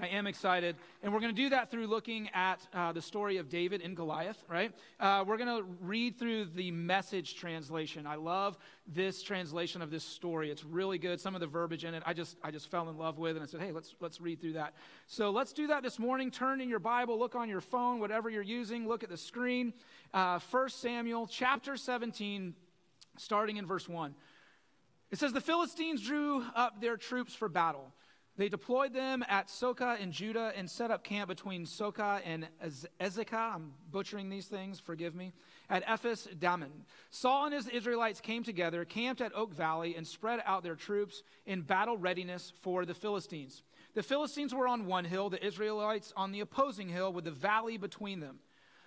I am excited. And we're going to do that through looking at uh, the story of David and Goliath, right? Uh, we're going to read through the message translation. I love this translation of this story. It's really good. Some of the verbiage in it, I just, I just fell in love with. And I said, hey, let's, let's read through that. So let's do that this morning. Turn in your Bible, look on your phone, whatever you're using, look at the screen. Uh, 1 Samuel chapter 17, starting in verse 1. It says, The Philistines drew up their troops for battle. They deployed them at Socoh in Judah and set up camp between Socoh and Ezekah. I'm butchering these things, forgive me. At Ephes Dammim. Saul and his Israelites came together, camped at Oak Valley, and spread out their troops in battle readiness for the Philistines. The Philistines were on one hill, the Israelites on the opposing hill, with the valley between them.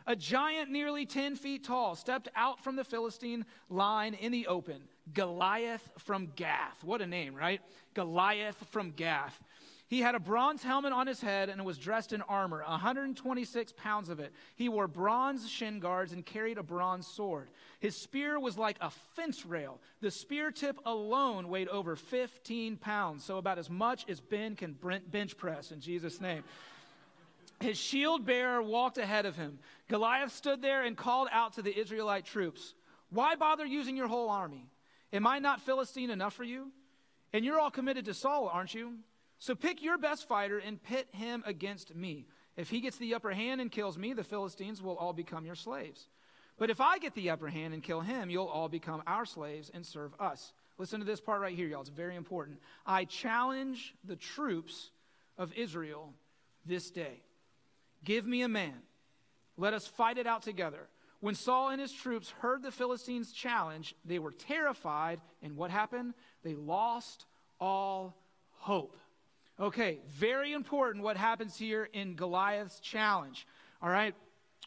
A giant nearly 10 feet tall stepped out from the Philistine line in the open. Goliath from Gath. What a name, right? Goliath from Gath. He had a bronze helmet on his head and was dressed in armor, 126 pounds of it. He wore bronze shin guards and carried a bronze sword. His spear was like a fence rail. The spear tip alone weighed over 15 pounds, so about as much as Ben can bench press in Jesus' name. His shield bearer walked ahead of him. Goliath stood there and called out to the Israelite troops Why bother using your whole army? Am I not Philistine enough for you? And you're all committed to Saul, aren't you? So pick your best fighter and pit him against me. If he gets the upper hand and kills me, the Philistines will all become your slaves. But if I get the upper hand and kill him, you'll all become our slaves and serve us. Listen to this part right here, y'all. It's very important. I challenge the troops of Israel this day. Give me a man. Let us fight it out together. When Saul and his troops heard the Philistines' challenge, they were terrified, and what happened? They lost all hope. Okay, very important what happens here in Goliath's challenge. All right,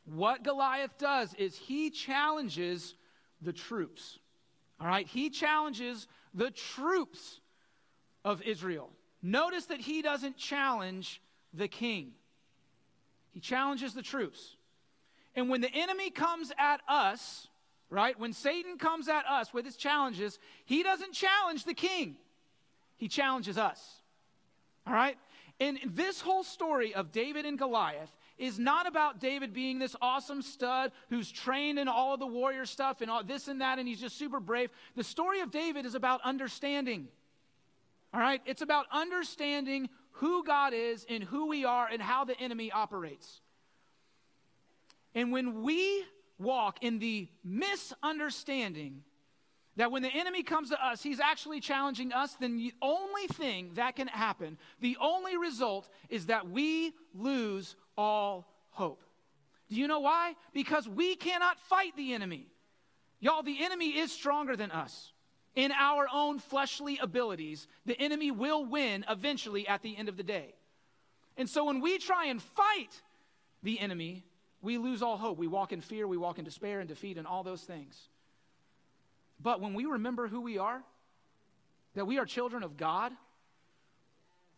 what Goliath does is he challenges the troops. All right, he challenges the troops of Israel. Notice that he doesn't challenge the king, he challenges the troops. And when the enemy comes at us, right, when Satan comes at us with his challenges, he doesn't challenge the king, he challenges us. All right? And this whole story of David and Goliath is not about David being this awesome stud who's trained in all of the warrior stuff and all this and that, and he's just super brave. The story of David is about understanding. All right? It's about understanding who God is and who we are and how the enemy operates. And when we walk in the misunderstanding that when the enemy comes to us, he's actually challenging us, then the only thing that can happen, the only result is that we lose all hope. Do you know why? Because we cannot fight the enemy. Y'all, the enemy is stronger than us. In our own fleshly abilities, the enemy will win eventually at the end of the day. And so when we try and fight the enemy, we lose all hope. We walk in fear, we walk in despair and defeat and all those things. But when we remember who we are, that we are children of God,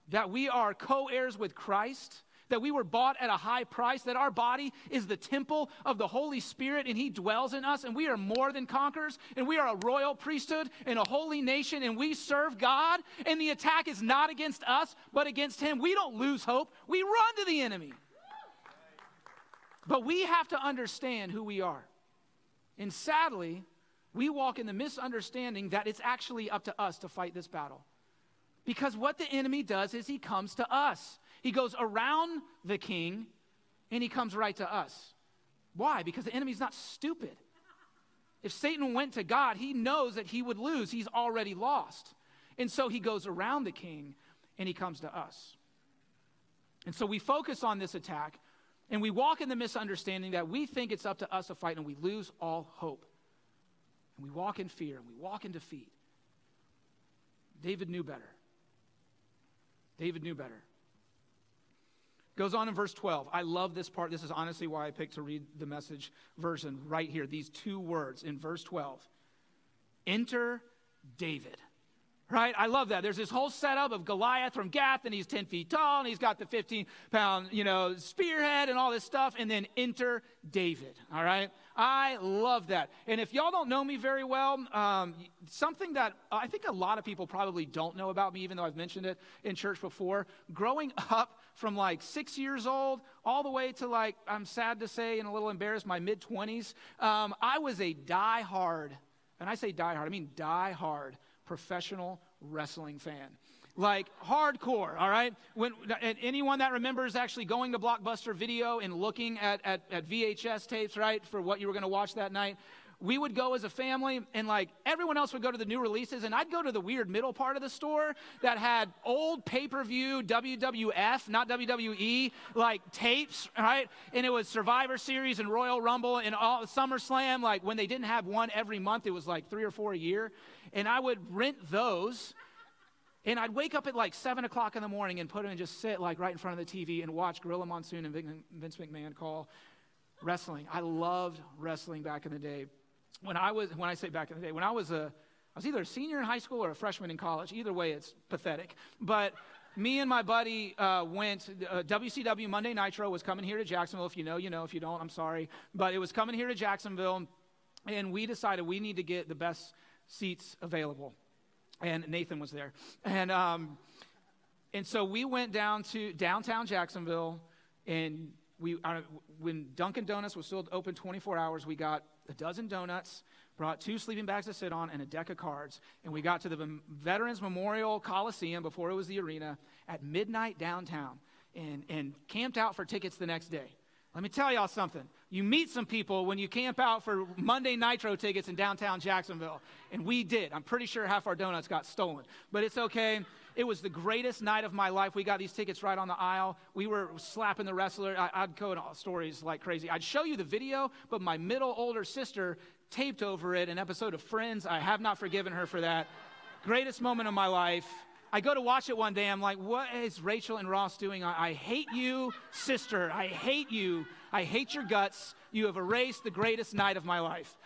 that we are co heirs with Christ, that we were bought at a high price, that our body is the temple of the Holy Spirit and He dwells in us, and we are more than conquerors, and we are a royal priesthood and a holy nation, and we serve God, and the attack is not against us, but against Him. We don't lose hope, we run to the enemy. But we have to understand who we are. And sadly, we walk in the misunderstanding that it's actually up to us to fight this battle. Because what the enemy does is he comes to us. He goes around the king and he comes right to us. Why? Because the enemy's not stupid. If Satan went to God, he knows that he would lose. He's already lost. And so he goes around the king and he comes to us. And so we focus on this attack and we walk in the misunderstanding that we think it's up to us to fight and we lose all hope. And we walk in fear and we walk in defeat. David knew better. David knew better. Goes on in verse 12. I love this part. This is honestly why I picked to read the message version right here. These two words in verse 12 Enter David. Right? I love that. There's this whole setup of Goliath from Gath, and he's 10 feet tall, and he's got the 15 pound, you know, spearhead and all this stuff, and then enter David, all right? I love that. And if y'all don't know me very well, um, something that I think a lot of people probably don't know about me, even though I've mentioned it in church before, growing up from like six years old all the way to like, I'm sad to say and a little embarrassed, my mid 20s, um, I was a die hard, and I say die hard, I mean die hard professional wrestling fan. Like hardcore, all right? When, anyone that remembers actually going to Blockbuster Video and looking at, at, at VHS tapes, right, for what you were to watch that night, we would go as a family and like everyone else would go to the new releases and i'd go to the weird middle part of the store that had old pay-per-view wwf not wwe like tapes right? And it was survivor series and royal rumble and all summerslam like when they didn't have one every month it was like three or four a year and i would rent those and I'd wake up at like 7 o'clock in the morning and put in and just sit like right in front of the TV and watch Gorilla Monsoon and Vince McMahon call wrestling. I loved wrestling back in the day. When I was, when I say back in the day, when I was a, I was either a senior in high school or a freshman in college. Either way, it's pathetic. But me and my buddy uh, went, uh, WCW Monday Nitro was coming here to Jacksonville. If you know, you know. If you don't, I'm sorry. But it was coming here to Jacksonville, and we decided we need to get the best seats available and Nathan was there. And, um, and so we went down to downtown Jacksonville, and we, uh, when Dunkin' Donuts was still open 24 hours, we got a dozen donuts, brought two sleeping bags to sit on, and a deck of cards. And we got to the Veterans Memorial Coliseum before it was the arena at midnight downtown and, and camped out for tickets the next day. Let me tell y'all something. You meet some people when you camp out for Monday Nitro tickets in downtown Jacksonville. And we did. I'm pretty sure half our donuts got stolen. But it's okay. It was the greatest night of my life. We got these tickets right on the aisle. We were slapping the wrestler. I, would go into stories like crazy. I'd show you the video, but my middle older sister taped over it an episode of Friends. I have not forgiven her for that. Greatest moment of my life. I go to watch it one day. I'm like, what is Rachel and Ross doing? I, I, hate you, sister. I hate you. I hate your guts. You have erased the greatest night of my life.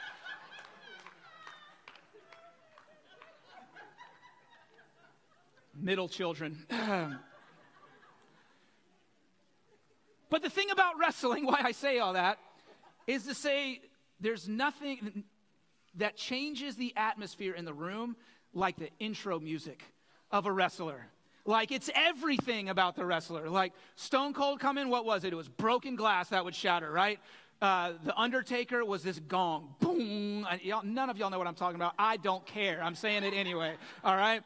Middle children. but the thing about wrestling, why I say all that, is to say there's nothing that changes the atmosphere in the room like the intro music of a wrestler. Like it's everything about the wrestler. Like Stone Cold come in, what was it? It was broken glass that would shatter, right? Uh, the Undertaker was this gong, boom. none of y'all know what I'm talking about. I don't care. I'm saying it anyway. All right.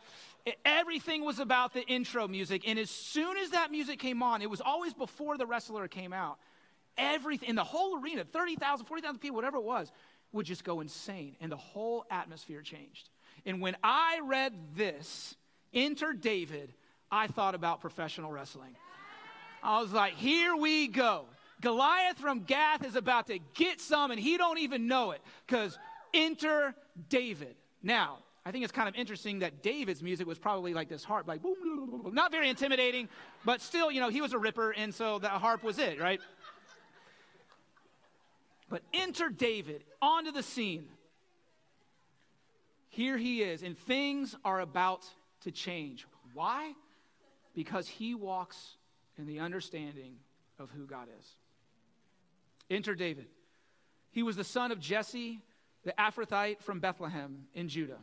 Everything was about the intro music, and as soon as that music came on, it was always before the wrestler came out. Everything in the whole arena, 30,000, 40,000 people, whatever it was, would just go insane, and the whole atmosphere changed. And when I read this, Enter David, I thought about professional wrestling. I was like, here we go. Goliath from Gath is about to get some, and he don't even know it because enter David. Now, I think it's kind of interesting that David's music was probably like this harp, like boom, not very intimidating, but still, you know, he was a ripper, and so the harp was it, right? But enter David onto the scene. Here he is, and things are about to change. Why? Because he walks in the understanding of who God is. Enter David. He was the son of Jesse, the Ephrathite from Bethlehem in Judah.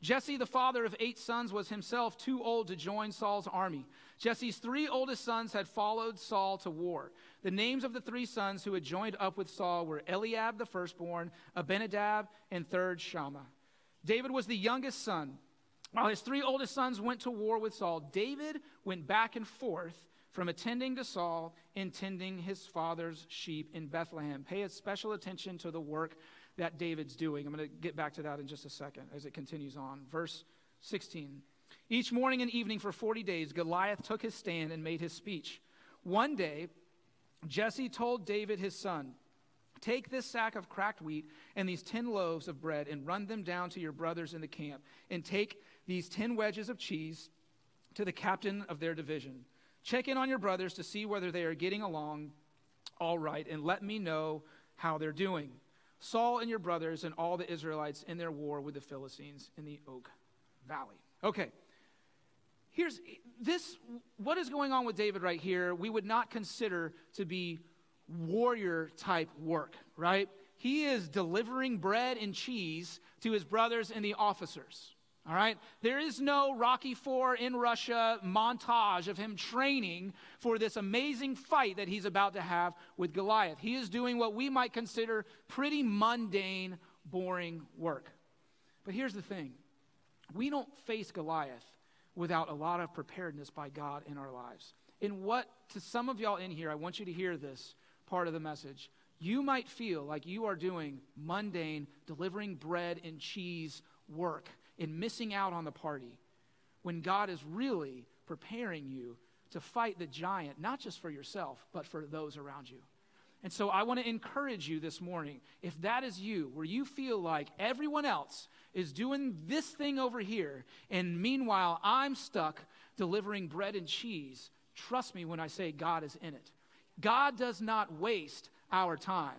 Jesse, the father of eight sons, was himself too old to join Saul's army. Jesse's three oldest sons had followed Saul to war. The names of the three sons who had joined up with Saul were Eliab, the firstborn, Abinadab, and third Shammah. David was the youngest son. While his three oldest sons went to war with Saul, David went back and forth from attending to Saul and tending his father's sheep in Bethlehem. Pay special attention to the work that David's doing. I'm going to get back to that in just a second as it continues on. Verse 16. Each morning and evening for 40 days, Goliath took his stand and made his speech. One day, Jesse told David his son, Take this sack of cracked wheat and these ten loaves of bread and run them down to your brothers in the camp, and take these ten wedges of cheese to the captain of their division. Check in on your brothers to see whether they are getting along all right, and let me know how they're doing. Saul and your brothers and all the Israelites in their war with the Philistines in the Oak Valley. Okay. Here's this what is going on with David right here, we would not consider to be warrior type work, right? He is delivering bread and cheese to his brothers and the officers. All right? There is no Rocky Four in Russia montage of him training for this amazing fight that he's about to have with Goliath. He is doing what we might consider pretty mundane, boring work. But here's the thing we don't face Goliath without a lot of preparedness by God in our lives. In what, to some of y'all in here, I want you to hear this part of the message. You might feel like you are doing mundane, delivering bread and cheese work and missing out on the party when God is really preparing you to fight the giant, not just for yourself, but for those around you. And so I want to encourage you this morning, if that is you, where you feel like everyone else is doing this thing over here, and meanwhile I'm stuck delivering bread and cheese, trust me when I say God is in it. God does not waste our time.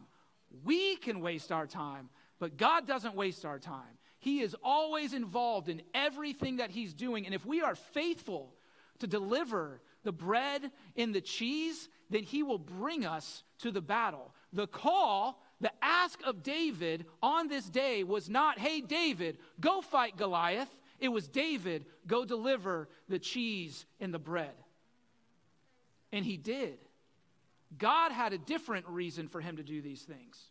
We can waste our time, but God doesn't waste our time. He is always involved in everything that He's doing. And if we are faithful to deliver the bread and the cheese, then He will bring us to the battle. The call, the ask of David on this day was not, hey, David, go fight Goliath. It was, David, go deliver the cheese and the bread. And he did. God had a different reason for him to do these things.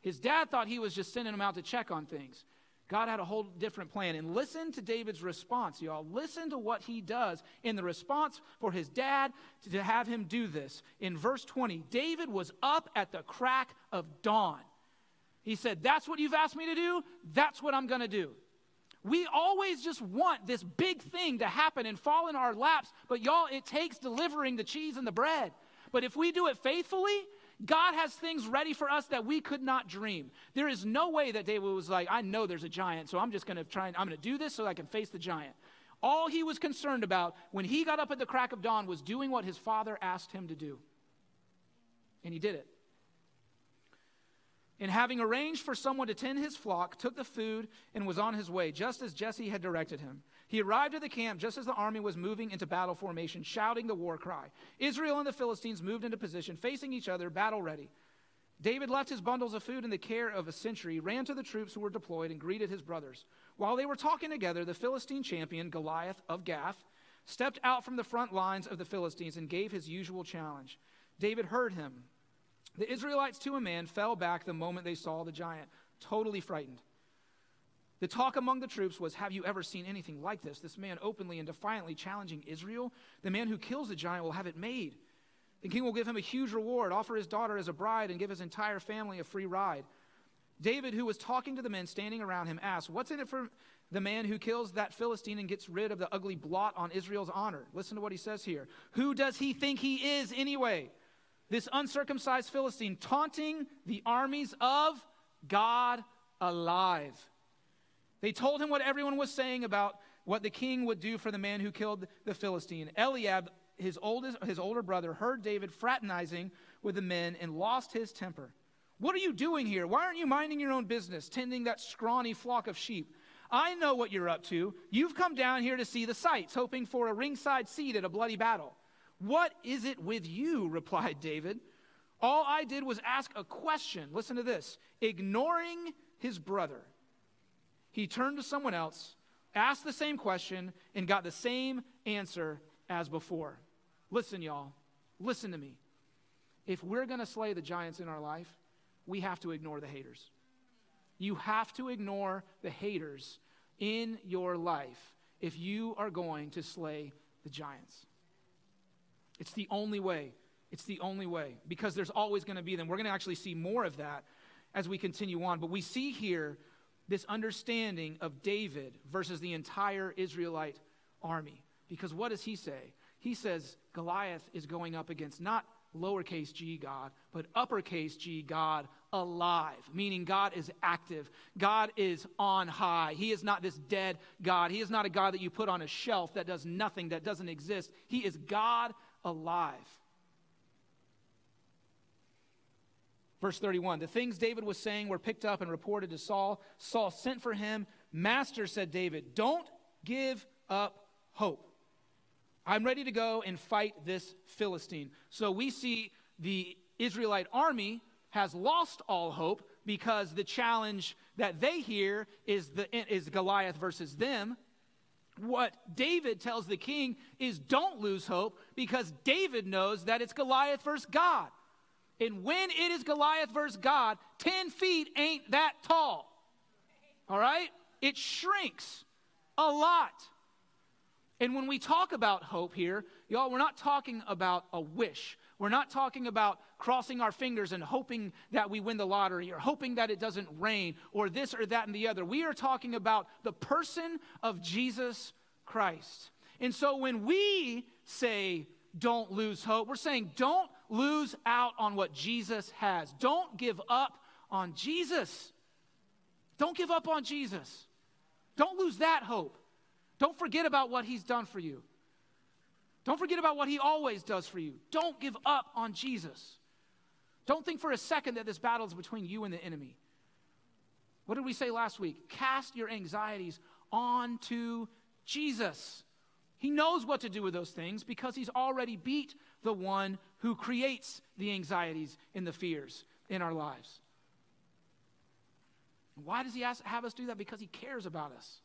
His dad thought he was just sending him out to check on things. God had a whole different plan. And listen to David's response, y'all. Listen to what he does in the response for his dad to have him do this. In verse 20, David was up at the crack of dawn. He said, That's what you've asked me to do. That's what I'm going to do. We always just want this big thing to happen and fall in our laps, but y'all, it takes delivering the cheese and the bread. But if we do it faithfully, God has things ready for us that we could not dream. There is no way that David was like, I know there's a giant, so I'm just going to try and I'm going to do this so I can face the giant. All he was concerned about when he got up at the crack of dawn was doing what his father asked him to do. And he did it. And having arranged for someone to tend his flock, took the food and was on his way, just as Jesse had directed him. He arrived at the camp just as the army was moving into battle formation, shouting the war cry. Israel and the Philistines moved into position, facing each other, battle ready. David left his bundles of food in the care of a sentry, ran to the troops who were deployed, and greeted his brothers. While they were talking together, the Philistine champion, Goliath of Gath, stepped out from the front lines of the Philistines and gave his usual challenge. David heard him. The Israelites, to a man, fell back the moment they saw the giant, totally frightened. The talk among the troops was Have you ever seen anything like this? This man openly and defiantly challenging Israel. The man who kills the giant will have it made. The king will give him a huge reward, offer his daughter as a bride, and give his entire family a free ride. David, who was talking to the men standing around him, asked, What's in it for the man who kills that Philistine and gets rid of the ugly blot on Israel's honor? Listen to what he says here. Who does he think he is anyway? This uncircumcised Philistine taunting the armies of God alive. They told him what everyone was saying about what the king would do for the man who killed the Philistine. Eliab, his, oldest, his older brother, heard David fraternizing with the men and lost his temper. What are you doing here? Why aren't you minding your own business, tending that scrawny flock of sheep? I know what you're up to. You've come down here to see the sights, hoping for a ringside seat at a bloody battle. What is it with you? replied David. All I did was ask a question. Listen to this ignoring his brother. He turned to someone else, asked the same question, and got the same answer as before. Listen, y'all, listen to me. If we're going to slay the giants in our life, we have to ignore the haters. You have to ignore the haters in your life if you are going to slay the giants. It's the only way. It's the only way because there's always going to be them. We're going to actually see more of that as we continue on. But we see here this understanding of David versus the entire Israelite army. Because what does he say? He says Goliath is going up against not lowercase g God, but uppercase G God alive, meaning God is active. God is on high. He is not this dead God. He is not a God that you put on a shelf that does nothing, that doesn't exist. He is God alive. Verse 31 The things David was saying were picked up and reported to Saul. Saul sent for him. Master, said David, don't give up hope. I'm ready to go and fight this Philistine. So we see the Israelite army has lost all hope because the challenge that they hear is, the, is Goliath versus them. What David tells the king is don't lose hope because David knows that it's Goliath versus God. And when it is Goliath versus God, 10 feet ain't that tall. All right? It shrinks a lot. And when we talk about hope here, y'all, we're not talking about a wish. We're not talking about crossing our fingers and hoping that we win the lottery or hoping that it doesn't rain or this or that and the other. We are talking about the person of Jesus Christ. And so when we say, don't lose hope, we're saying, don't lose out on what Jesus has. Don't give up on Jesus. Don't give up on Jesus. Don't lose that hope. Don't forget about what he's done for you. Don't forget about what he always does for you. Don't give up on Jesus. Don't think for a second that this battle is between you and the enemy. What did we say last week? Cast your anxieties onto Jesus. He knows what to do with those things because he's already beat the one who creates the anxieties and the fears in our lives. Why does he ask, have us do that? Because he cares about us.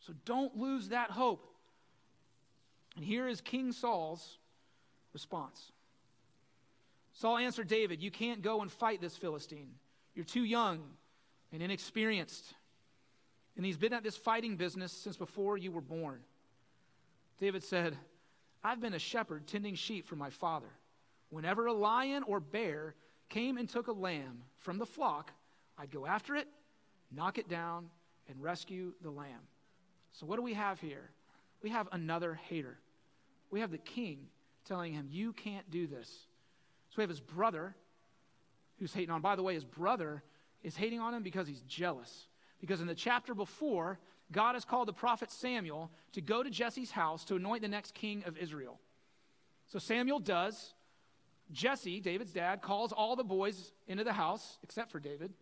So don't lose that hope. And here is King Saul's response Saul answered David, You can't go and fight this Philistine. You're too young and inexperienced. And he's been at this fighting business since before you were born. David said, I've been a shepherd tending sheep for my father. Whenever a lion or bear came and took a lamb from the flock, I'd go after it, knock it down, and rescue the lamb. So, what do we have here? We have another hater. We have the king telling him, You can't do this. So, we have his brother who's hating on. By the way, his brother is hating on him because he's jealous. Because in the chapter before, God has called the prophet Samuel to go to Jesse's house to anoint the next king of Israel. So Samuel does. Jesse, David's dad, calls all the boys into the house, except for David.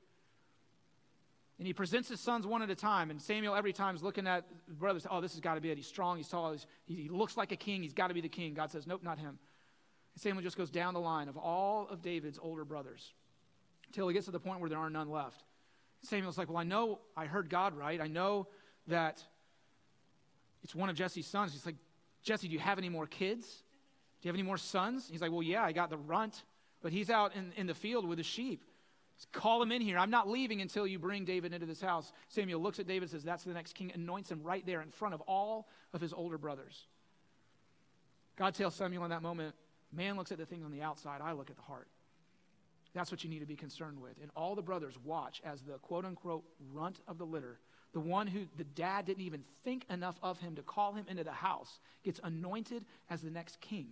And he presents his sons one at a time. And Samuel, every time, is looking at brothers. Oh, this has got to be it. He's strong. He's tall. He's, he looks like a king. He's got to be the king. God says, Nope, not him. And Samuel just goes down the line of all of David's older brothers until he gets to the point where there are none left. Samuel's like, Well, I know I heard God right. I know that it's one of Jesse's sons. He's like, Jesse, do you have any more kids? Do you have any more sons? He's like, Well, yeah, I got the runt, but he's out in, in the field with the sheep. Call him in here. I'm not leaving until you bring David into this house. Samuel looks at David and says, That's the next king, anoints him right there in front of all of his older brothers. God tells Samuel in that moment, Man looks at the things on the outside, I look at the heart. That's what you need to be concerned with. And all the brothers watch as the quote unquote runt of the litter, the one who the dad didn't even think enough of him to call him into the house, gets anointed as the next king.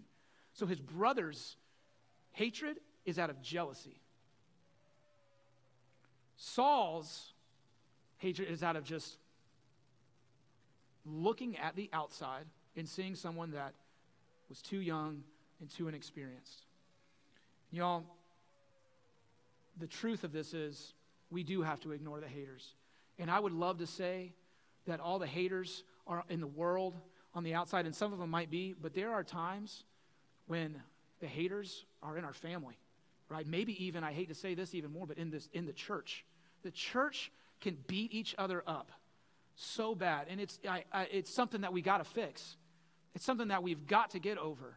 So his brother's hatred is out of jealousy. Saul's hatred is out of just looking at the outside and seeing someone that was too young and too inexperienced. Y'all, the truth of this is we do have to ignore the haters. And I would love to say that all the haters are in the world on the outside, and some of them might be, but there are times when the haters are in our family right? Maybe even, I hate to say this even more, but in, this, in the church. The church can beat each other up so bad. And it's, I, I, it's something that we got to fix. It's something that we've got to get over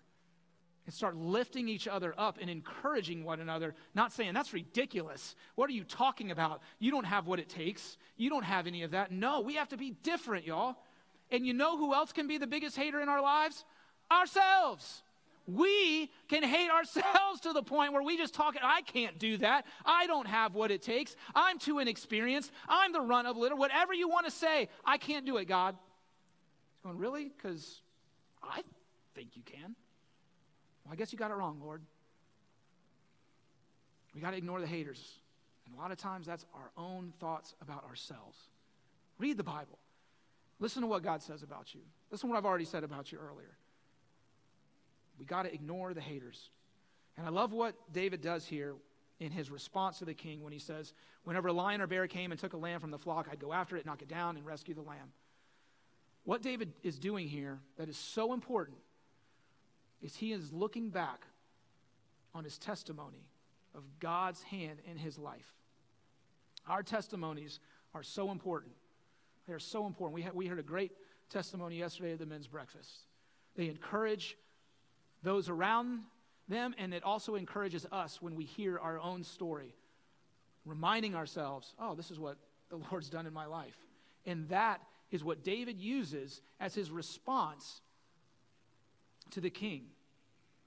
and start lifting each other up and encouraging one another, not saying, that's ridiculous. What are you talking about? You don't have what it takes. You don't have any of that. No, we have to be different, y'all. And you know who else can be the biggest hater in our lives? Ourselves. We can hate ourselves to the point where we just talk, I can't do that. I don't have what it takes. I'm too inexperienced. I'm the run of litter. Whatever you want to say, I can't do it, God. He's going, Really? Because I think you can. Well, I guess you got it wrong, Lord. We got to ignore the haters. And a lot of times that's our own thoughts about ourselves. Read the Bible. Listen to what God says about you. Listen to what I've already said about you earlier. We got to ignore the haters. And I love what David does here in his response to the king when he says, Whenever a lion or bear came and took a lamb from the flock, I'd go after it, knock it down, and rescue the lamb. what David is doing here that is so important is he is looking back on his testimony of God's hand in his life. Our testimonies are so important. They are so important. We, ha- we heard a great testimony yesterday at the men's breakfast. They encourage those around them, and it also encourages us when we hear our own story, reminding ourselves, oh, this is what the Lord's done in my life. And that is what David uses as his response to the king.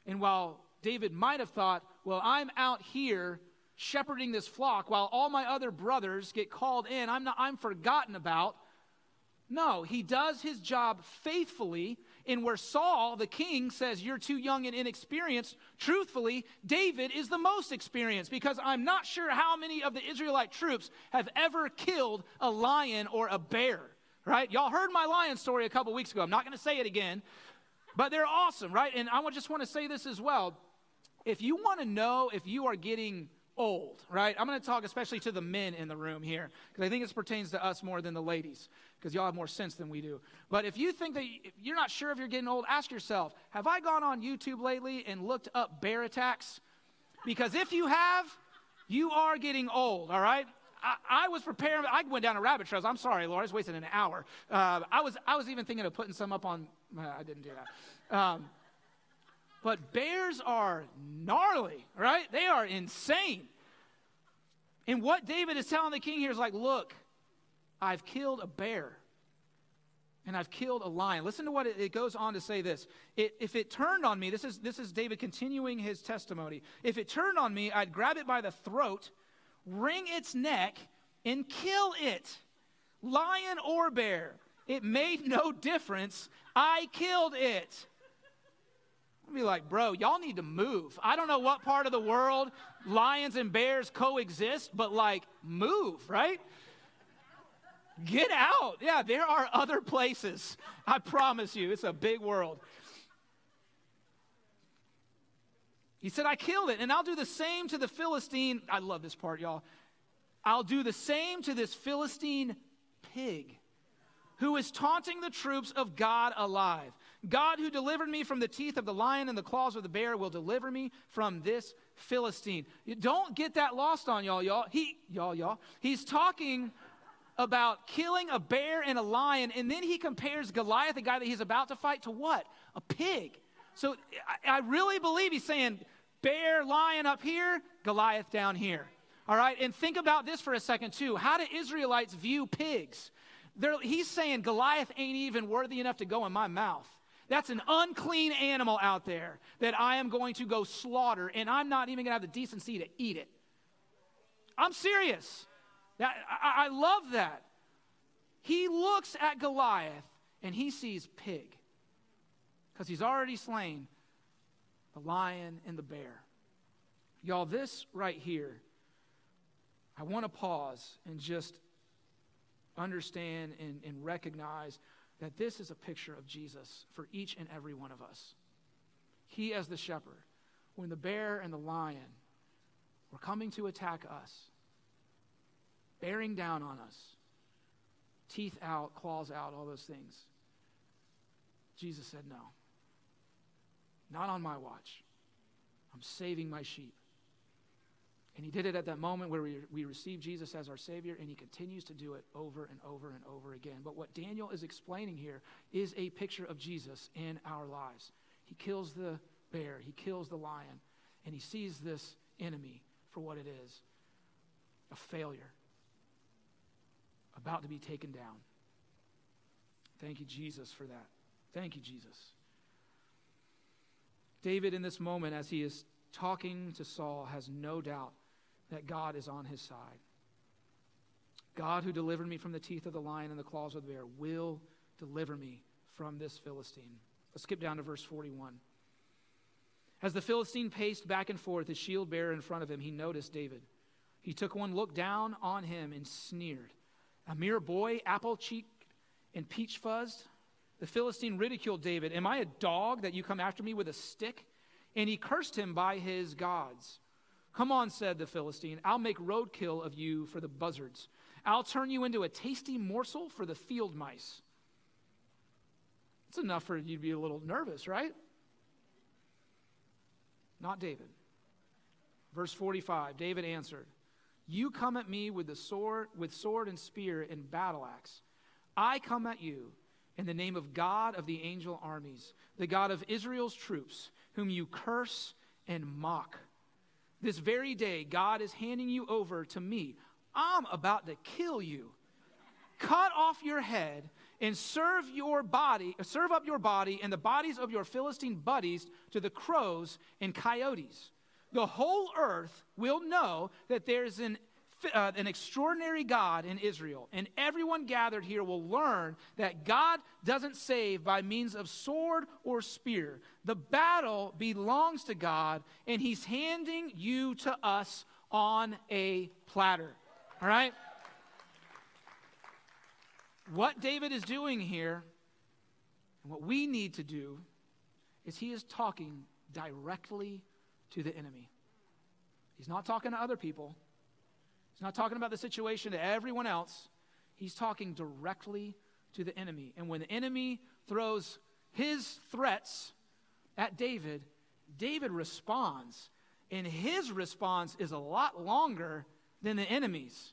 And while David might have thought, well, I'm out here shepherding this flock while all my other brothers get called in, I'm, not, I'm forgotten about. No, he does his job faithfully. In where Saul, the king, says, You're too young and inexperienced, truthfully, David is the most experienced because I'm not sure how many of the Israelite troops have ever killed a lion or a bear, right? Y'all heard my lion story a couple weeks ago. I'm not going to say it again, but they're awesome, right? And I just want to say this as well. If you want to know if you are getting old, right? I'm going to talk especially to the men in the room here because I think this pertains to us more than the ladies because y'all have more sense than we do. But if you think that you're not sure if you're getting old, ask yourself Have I gone on YouTube lately and looked up bear attacks? Because if you have, you are getting old, all right? I, I, was preparing. I went down a rabbit trail. I'm sorry, Lord. I was wasting an hour. Uh, I was. I was even thinking of putting some up on. Uh, I didn't do that. Um, but bears are gnarly, right? They are insane. And what David is telling the king here is like, look, I've killed a bear and I've killed a lion. Listen to what it, it goes on to say this. It, if it turned on me, this is, this is David continuing his testimony. If it turned on me, I'd grab it by the throat, wring its neck, and kill it. Lion or bear. It made no difference. I killed it. I'd be like, bro, y'all need to move. I don't know what part of the world lions and bears coexist, but like, move, right? Get out. Yeah, there are other places. I promise you, it's a big world. He said, I killed it, and I'll do the same to the Philistine. I love this part, y'all. I'll do the same to this Philistine pig who is taunting the troops of God alive. God, who delivered me from the teeth of the lion and the claws of the bear, will deliver me from this Philistine. Don't get that lost on y'all, y'all. He, y'all, y'all. He's talking about killing a bear and a lion, and then he compares Goliath, the guy that he's about to fight, to what? A pig. So I, I really believe he's saying bear, lion up here, Goliath down here. All right, and think about this for a second too. How do Israelites view pigs? They're, he's saying Goliath ain't even worthy enough to go in my mouth. That's an unclean animal out there that I am going to go slaughter, and I'm not even going to have the decency to eat it. I'm serious. That, I, I love that. He looks at Goliath and he sees pig because he's already slain the lion and the bear. Y'all, this right here, I want to pause and just understand and, and recognize that this is a picture of Jesus for each and every one of us. He, as the shepherd, when the bear and the lion were coming to attack us, bearing down on us, teeth out, claws out, all those things, Jesus said, No, not on my watch. I'm saving my sheep. And he did it at that moment where we, we received Jesus as our Savior, and he continues to do it over and over and over again. But what Daniel is explaining here is a picture of Jesus in our lives. He kills the bear, he kills the lion, and he sees this enemy for what it is a failure, about to be taken down. Thank you, Jesus, for that. Thank you, Jesus. David, in this moment, as he is talking to Saul, has no doubt that God is on his side. God, who delivered me from the teeth of the lion and the claws of the bear, will deliver me from this Philistine. Let's skip down to verse 41. As the Philistine paced back and forth, his shield bearer in front of him, he noticed David. He took one look down on him and sneered. A mere boy, apple cheeked and peach fuzzed? The Philistine ridiculed David. Am I a dog that you come after me with a stick? And he cursed him by his gods. Come on, said the Philistine. I'll make roadkill of you for the buzzards. I'll turn you into a tasty morsel for the field mice. It's enough for you to be a little nervous, right? Not David. Verse 45 David answered, You come at me with the sword, with sword and spear and battle axe. I come at you in the name of God of the angel armies, the God of Israel's troops, whom you curse and mock. This very day, God is handing you over to me. I'm about to kill you. Cut off your head and serve your body, serve up your body and the bodies of your Philistine buddies to the crows and coyotes. The whole earth will know that there's an uh, an extraordinary God in Israel, and everyone gathered here will learn that God doesn't save by means of sword or spear. The battle belongs to God, and He's handing you to us on a platter. All right? What David is doing here, and what we need to do, is he is talking directly to the enemy. He's not talking to other people. He's not talking about the situation to everyone else. He's talking directly to the enemy. And when the enemy throws his threats at David, David responds. And his response is a lot longer than the enemy's.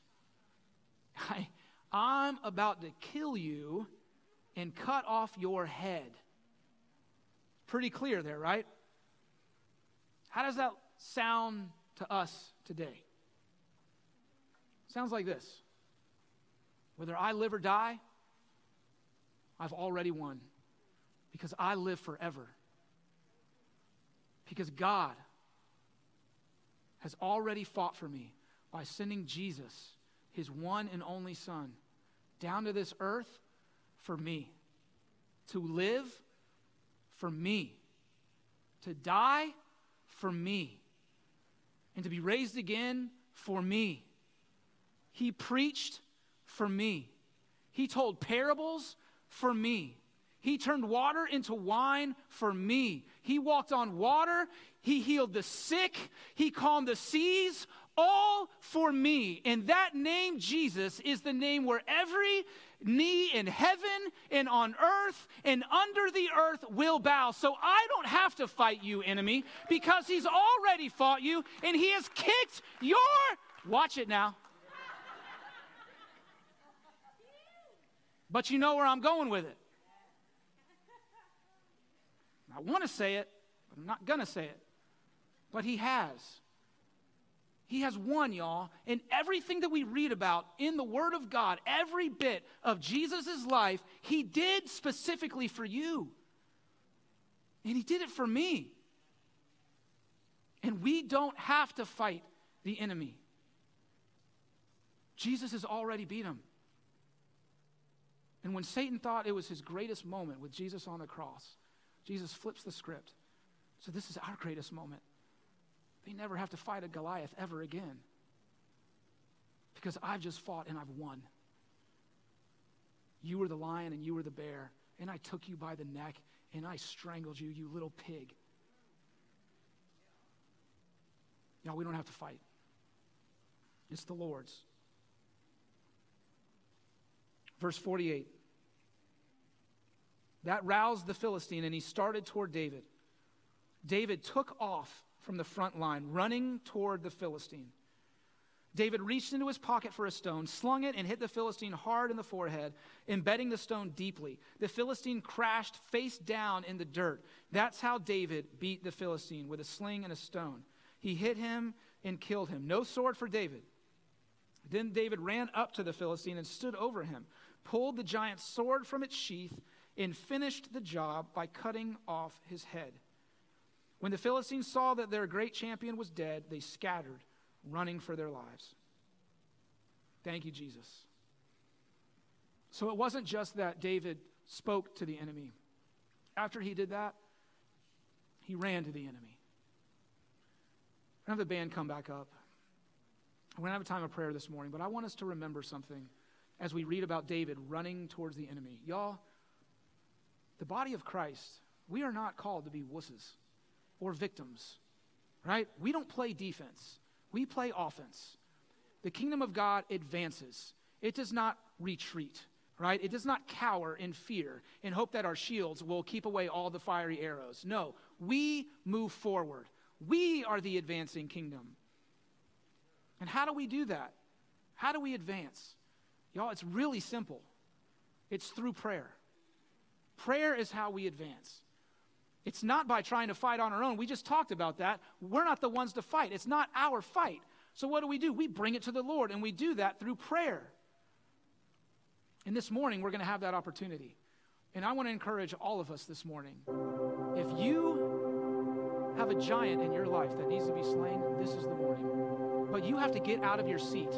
I, I'm about to kill you and cut off your head. Pretty clear there, right? How does that sound to us today? Sounds like this. Whether I live or die, I've already won. Because I live forever. Because God has already fought for me by sending Jesus, his one and only Son, down to this earth for me, to live for me, to die for me, and to be raised again for me. He preached for me. He told parables for me. He turned water into wine for me. He walked on water. He healed the sick. He calmed the seas, all for me. And that name, Jesus, is the name where every knee in heaven and on earth and under the earth will bow. So I don't have to fight you, enemy, because he's already fought you and he has kicked your. Watch it now. But you know where I'm going with it. I want to say it, but I'm not going to say it. But he has. He has won, y'all. And everything that we read about in the Word of God, every bit of Jesus' life, he did specifically for you. And he did it for me. And we don't have to fight the enemy. Jesus has already beat him. And when Satan thought it was his greatest moment with Jesus on the cross, Jesus flips the script. So this is our greatest moment. They never have to fight a Goliath ever again. Because I've just fought and I've won. You were the lion and you were the bear, and I took you by the neck and I strangled you, you little pig. Y'all, we don't have to fight. It's the Lord's. Verse 48. That roused the Philistine, and he started toward David. David took off from the front line, running toward the Philistine. David reached into his pocket for a stone, slung it, and hit the Philistine hard in the forehead, embedding the stone deeply. The Philistine crashed face down in the dirt. That's how David beat the Philistine with a sling and a stone. He hit him and killed him. No sword for David. Then David ran up to the Philistine and stood over him pulled the giant's sword from its sheath, and finished the job by cutting off his head. When the Philistines saw that their great champion was dead, they scattered, running for their lives. Thank you, Jesus. So it wasn't just that David spoke to the enemy. After he did that, he ran to the enemy. I have the band come back up. We're going to have a time of prayer this morning, but I want us to remember something as we read about David running towards the enemy. Y'all, the body of Christ, we are not called to be wusses or victims, right? We don't play defense, we play offense. The kingdom of God advances, it does not retreat, right? It does not cower in fear and hope that our shields will keep away all the fiery arrows. No, we move forward. We are the advancing kingdom. And how do we do that? How do we advance? Y'all, it's really simple. It's through prayer. Prayer is how we advance. It's not by trying to fight on our own. We just talked about that. We're not the ones to fight, it's not our fight. So, what do we do? We bring it to the Lord, and we do that through prayer. And this morning, we're going to have that opportunity. And I want to encourage all of us this morning. If you have a giant in your life that needs to be slain, this is the morning. But you have to get out of your seat.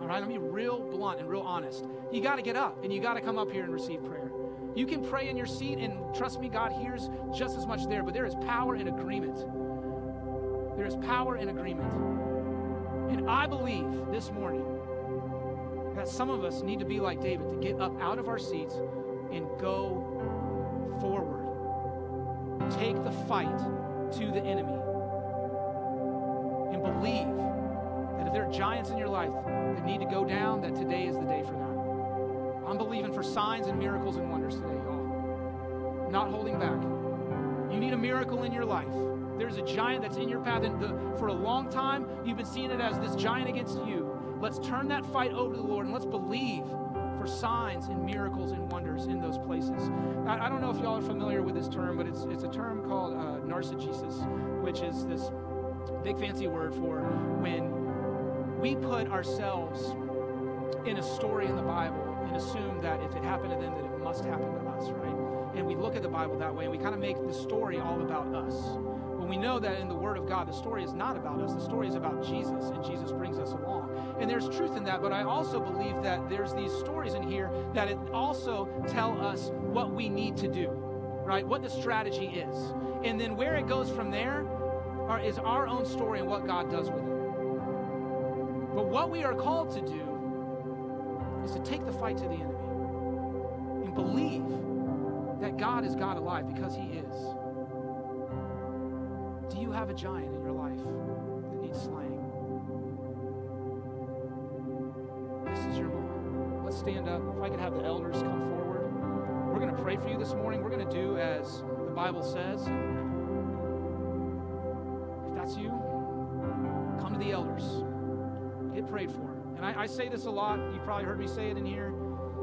All right, let me be real blunt and real honest. You got to get up and you got to come up here and receive prayer. You can pray in your seat, and trust me, God hears just as much there, but there is power in agreement. There is power in agreement. And I believe this morning that some of us need to be like David to get up out of our seats and go forward. Take the fight to the enemy. And believe there are giants in your life that need to go down, that today is the day for that. I'm believing for signs and miracles and wonders today, y'all. Not holding back. You need a miracle in your life. There's a giant that's in your path, and the, for a long time, you've been seeing it as this giant against you. Let's turn that fight over to the Lord and let's believe for signs and miracles and wonders in those places. I, I don't know if y'all are familiar with this term, but it's, it's a term called uh, narcigesis, which is this big fancy word for when we put ourselves in a story in the Bible and assume that if it happened to them, that it must happen to us, right? And we look at the Bible that way and we kind of make the story all about us. But we know that in the Word of God, the story is not about us. The story is about Jesus, and Jesus brings us along. And there's truth in that, but I also believe that there's these stories in here that it also tell us what we need to do, right? What the strategy is. And then where it goes from there is our own story and what God does with it. But what we are called to do is to take the fight to the enemy and believe that God is God alive because He is. Do you have a giant in your life that needs slaying? This is your moment. Let's stand up. If I could have the elders come forward. We're going to pray for you this morning. We're going to do as the Bible says. If that's you, come to the elders. Prayed for. And I, I say this a lot. You probably heard me say it in here.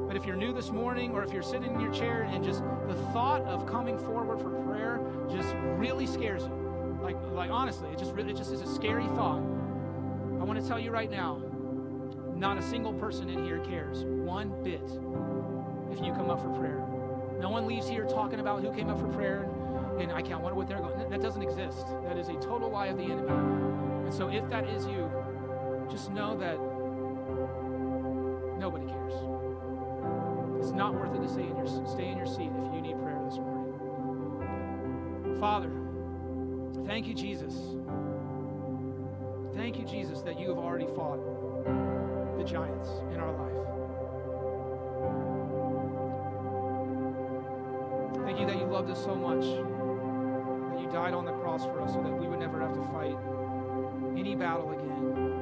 But if you're new this morning or if you're sitting in your chair and just the thought of coming forward for prayer just really scares you. Like, like honestly, it just really, it just is a scary thought. I want to tell you right now, not a single person in here cares one bit if you come up for prayer. No one leaves here talking about who came up for prayer and I can't wonder what they're going. That doesn't exist. That is a total lie of the enemy. And so if that is you, just know that nobody cares. It's not worth it to stay in your, stay in your seat if you need prayer this morning. Father, thank you, Jesus. Thank you, Jesus, that you have already fought the giants in our life. Thank you that you loved us so much, that you died on the cross for us so that we would never have to fight any battle again.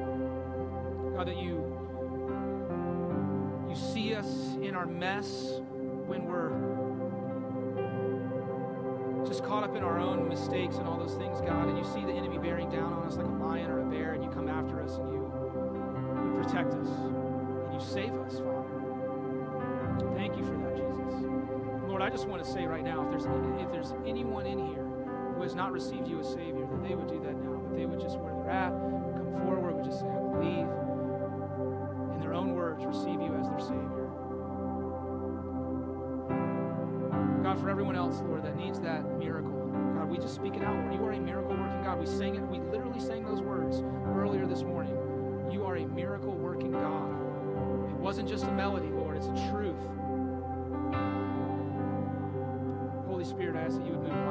God, that you you see us in our mess when we're just caught up in our own mistakes and all those things, God, and you see the enemy bearing down on us like a lion or a bear, and you come after us and you, you protect us and you save us, Father. Thank you for that, Jesus. Lord, I just want to say right now, if there's if there's anyone in here who has not received you as Savior, that they would do that now. That they would just where they're at, come forward, would just say, I believe. Words, receive you as their Savior. God, for everyone else, Lord, that needs that miracle, God, we just speak it out, Lord. You are a miracle working God. We sang it, we literally sang those words earlier this morning. You are a miracle working God. It wasn't just a melody, Lord, it's a truth. Holy Spirit, I ask that you would move.